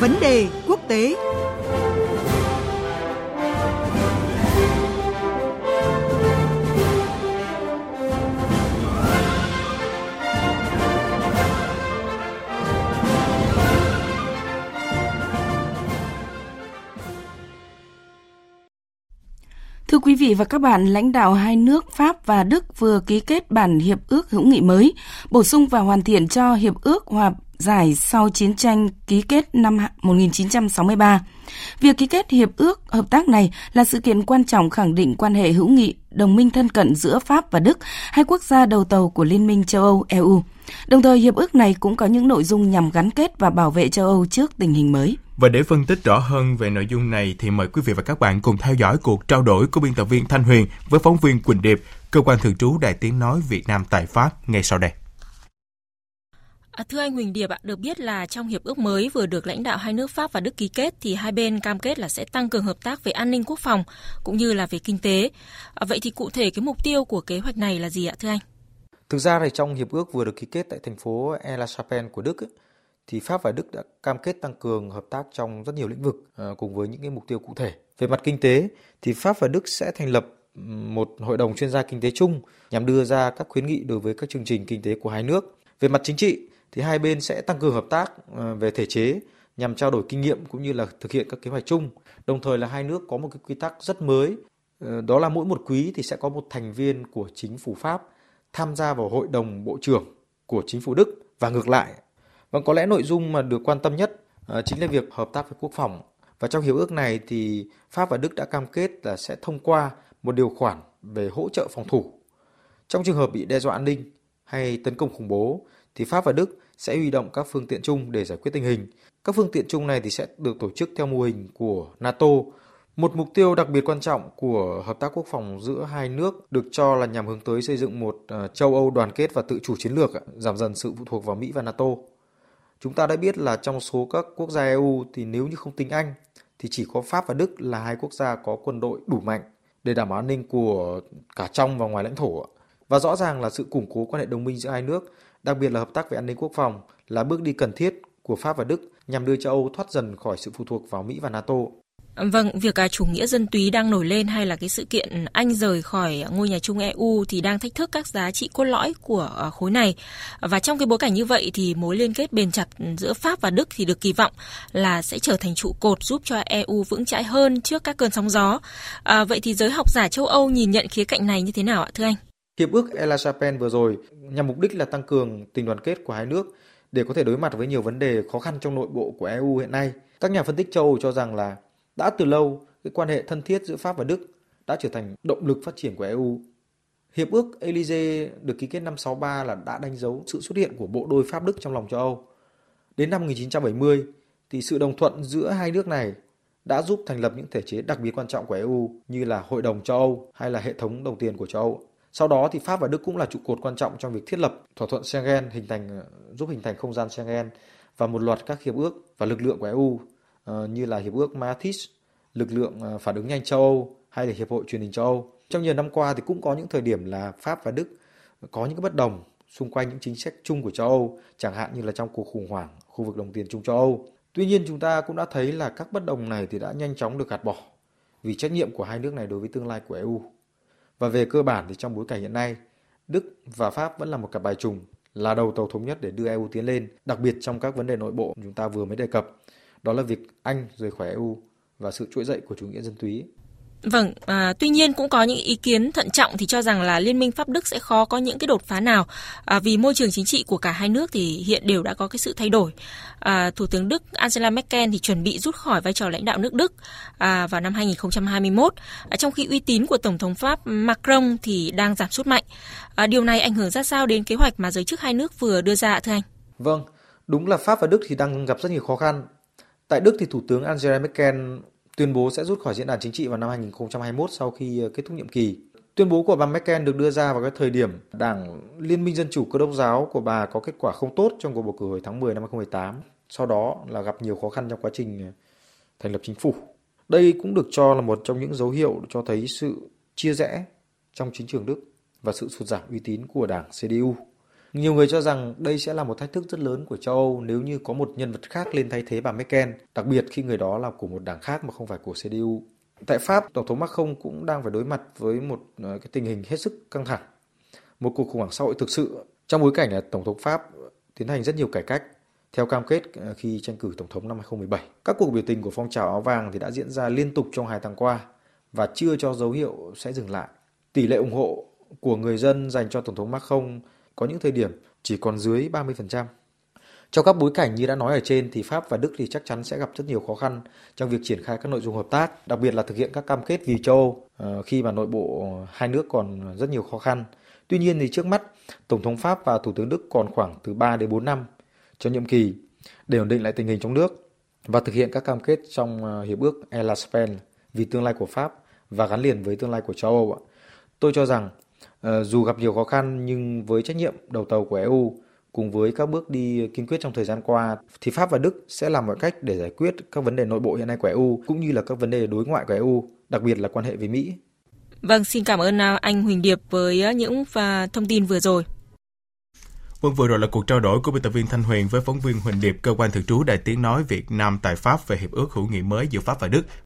Vấn đề quốc tế. Thưa quý vị và các bạn, lãnh đạo hai nước Pháp và Đức vừa ký kết bản hiệp ước hữu nghị mới, bổ sung và hoàn thiện cho hiệp ước hòa giải sau chiến tranh ký kết năm 1963. Việc ký kết hiệp ước hợp tác này là sự kiện quan trọng khẳng định quan hệ hữu nghị, đồng minh thân cận giữa Pháp và Đức, hai quốc gia đầu tàu của Liên minh châu Âu EU. Đồng thời, hiệp ước này cũng có những nội dung nhằm gắn kết và bảo vệ châu Âu trước tình hình mới. Và để phân tích rõ hơn về nội dung này thì mời quý vị và các bạn cùng theo dõi cuộc trao đổi của biên tập viên Thanh Huyền với phóng viên Quỳnh Điệp, cơ quan thường trú Đài Tiếng Nói Việt Nam tại Pháp ngay sau đây. À, thưa anh Huỳnh Điệp ạ, được biết là trong hiệp ước mới vừa được lãnh đạo hai nước Pháp và Đức ký kết thì hai bên cam kết là sẽ tăng cường hợp tác về an ninh quốc phòng cũng như là về kinh tế. À, vậy thì cụ thể cái mục tiêu của kế hoạch này là gì ạ thưa anh? Thực ra thì trong hiệp ước vừa được ký kết tại thành phố El-La-Chapelle của Đức ấy, thì Pháp và Đức đã cam kết tăng cường hợp tác trong rất nhiều lĩnh vực à, cùng với những cái mục tiêu cụ thể. Về mặt kinh tế thì Pháp và Đức sẽ thành lập một hội đồng chuyên gia kinh tế chung nhằm đưa ra các khuyến nghị đối với các chương trình kinh tế của hai nước. Về mặt chính trị thì hai bên sẽ tăng cường hợp tác ờ, về thể chế nhằm trao đổi kinh nghiệm cũng như là thực hiện các kế hoạch chung. Đồng thời là hai nước có một cái quy tắc rất mới, ờ, đó là mỗi một quý thì sẽ có một thành viên của chính phủ Pháp tham gia vào hội đồng bộ trưởng của chính phủ Đức và ngược lại Và có lẽ nội dung mà được quan tâm nhất ờ, chính là việc hợp tác về quốc phòng. Và trong hiệp ước này thì Pháp và Đức đã cam kết là sẽ thông qua một điều khoản về hỗ trợ phòng thủ. Trong trường hợp bị đe dọa an ninh hay tấn công khủng bố thì Pháp và Đức sẽ huy động các phương tiện chung để giải quyết tình hình. Các phương tiện chung này thì sẽ được tổ chức theo mô hình của NATO. Một mục tiêu đặc biệt quan trọng của hợp tác quốc phòng giữa hai nước được cho là nhằm hướng tới xây dựng một ờ, châu Âu đoàn kết và tự chủ chiến lược, giảm dần sự phụ thuộc vào Mỹ và NATO. Chúng ta đã biết là trong số các quốc gia EU thì nếu như không tính Anh thì chỉ có Pháp và Đức là hai quốc gia có quân đội đủ mạnh để đảm bảo an ninh của cả trong và ngoài lãnh thổ. Và rõ ràng là sự củng cố quan hệ đồng minh giữa hai nước, đặc biệt là hợp tác về an ninh quốc phòng là bước đi cần thiết của Pháp và Đức nhằm đưa châu Âu thoát dần khỏi sự phụ thuộc vào Mỹ và NATO. Vâng, việc à, chủ nghĩa dân túy đang nổi lên hay là cái sự kiện Anh rời khỏi ngôi nhà chung EU thì đang thách thức các giá trị cốt lõi của à, khối này. Và trong cái bối cảnh như vậy thì mối liên kết bền chặt giữa Pháp và Đức thì được kỳ vọng là sẽ trở thành trụ cột giúp cho EU vững chãi hơn trước các cơn sóng gió. À, vậy thì giới học giả châu Âu nhìn nhận khía cạnh này như thế nào ạ thưa anh? Hiệp ước El vừa rồi nhằm mục đích là tăng cường tình đoàn kết của hai nước để có thể đối mặt với nhiều vấn đề khó khăn trong nội bộ của EU hiện nay. Các nhà phân tích châu Âu cho rằng là đã từ lâu, cái quan hệ thân thiết giữa Pháp và Đức đã trở thành động lực phát triển của EU. Hiệp ước Elysee được ký kết năm 63 là đã đánh dấu sự xuất hiện của bộ đôi Pháp Đức trong lòng châu Âu. Đến năm 1970 thì sự đồng thuận giữa hai nước này đã giúp thành lập những thể chế đặc biệt quan trọng của EU như là Hội đồng châu Âu hay là hệ thống đồng tiền của châu Âu. Sau đó thì Pháp và Đức cũng là trụ cột quan trọng trong việc thiết lập thỏa thuận Schengen hình thành ờ, giúp hình thành không gian Schengen và một loạt các hiệp ước và lực lượng của EU ờ, như là hiệp ước Maastricht, lực lượng ờ, phản ứng nhanh châu Âu hay là hiệp hội truyền hình châu Âu. Trong nhiều năm qua thì cũng có những thời điểm là Pháp và Đức có những bất đồng xung quanh những chính sách chung của châu Âu, chẳng hạn như là trong cuộc khủng hoảng khu vực đồng tiền chung châu Âu. Tuy nhiên chúng ta cũng đã thấy là các bất đồng này thì đã nhanh chóng được gạt bỏ vì trách nhiệm của hai nước này đối với tương lai của EU. Và về cơ bản thì trong bối cảnh hiện nay, Đức và Pháp vẫn là một cặp bài trùng là đầu tàu thống nhất để đưa EU tiến lên, đặc biệt trong các vấn đề nội bộ chúng ta vừa mới đề cập đó là việc Anh rời khỏi EU và sự trỗi dậy của chủ nghĩa dân túy. Vâng, à, tuy nhiên cũng có những ý kiến thận trọng thì cho rằng là Liên minh Pháp Đức sẽ khó có những cái đột phá nào à, vì môi trường chính trị của cả hai nước thì hiện đều đã có cái sự thay đổi. À, Thủ tướng Đức Angela Merkel thì chuẩn bị rút khỏi vai trò lãnh đạo nước Đức à, vào năm 2021, à, trong khi uy tín của Tổng thống Pháp Macron thì đang giảm sút mạnh. À, điều này ảnh hưởng ra sao đến kế hoạch mà giới chức hai nước vừa đưa ra thưa anh? Vâng, đúng là Pháp và Đức thì đang gặp rất nhiều khó khăn Tại Đức thì Thủ tướng Angela Merkel tuyên bố sẽ rút khỏi diễn đàn chính trị vào năm 2021 sau khi ờ, kết thúc nhiệm kỳ. Tuyên bố của bà Merkel được đưa ra vào cái thời điểm Đảng Liên minh Dân chủ Cơ đốc giáo của bà có kết quả không tốt trong cuộc bầu cử hồi tháng 10 năm 2018. Sau đó là gặp nhiều khó khăn trong quá trình ờ, thành lập chính phủ. Đây cũng được cho là một trong những dấu hiệu cho thấy sự chia rẽ trong chính trường Đức và sự sụt giảm uy tín của đảng CDU. Nhiều người cho rằng đây sẽ là một thách thức rất lớn của châu Âu nếu như có một nhân vật khác lên thay thế bà Merkel, đặc biệt khi người đó là của một đảng khác mà không phải của CDU. Tại Pháp, Tổng thống Macron cũng đang phải đối mặt với một ờ, cái tình hình hết sức căng thẳng. Một cuộc khủng hoảng xã hội thực sự trong bối cảnh là Tổng thống Pháp tiến hành rất nhiều cải cách theo cam kết ờ, khi tranh cử Tổng thống năm 2017. Các cuộc biểu tình của phong trào áo vàng thì đã diễn ra liên tục trong hai tháng qua và chưa cho dấu hiệu sẽ dừng lại. Tỷ lệ ủng hộ của người dân dành cho Tổng thống Macron có những thời điểm chỉ còn dưới 30%. Trong các bối cảnh như đã nói ở trên thì Pháp và Đức thì chắc chắn sẽ gặp rất nhiều khó khăn trong việc triển khai các nội dung hợp tác, đặc biệt là thực hiện các cam kết vì châu Âu ờ, khi mà nội bộ hai nước còn rất nhiều khó khăn. Tuy nhiên thì trước mắt, Tổng thống Pháp và Thủ tướng Đức còn khoảng từ 3 đến 4 năm cho nhiệm kỳ để ổn định lại tình hình trong nước và thực hiện các cam kết trong ờ, hiệp ước Elaspen vì tương lai của Pháp và gắn liền với tương lai của châu Âu. Tôi cho rằng dù gặp nhiều khó khăn nhưng với trách nhiệm đầu tàu của EU cùng với các bước đi kiên quyết trong thời gian qua thì Pháp và Đức sẽ làm mọi cách để giải quyết các vấn đề nội bộ hiện nay của EU cũng như là các vấn đề đối ngoại của EU, đặc biệt là quan hệ với Mỹ. Vâng, xin cảm ơn à, anh Huỳnh Điệp với à, những và thông tin vừa rồi. Vâng, vừa rồi là cuộc trao đổi của biên tập viên Thanh Huyền với phóng viên Huỳnh Điệp, cơ quan thường trú Đại Tiếng Nói Việt Nam tại Pháp về Hiệp ước hữu nghị mới giữa Pháp và Đức.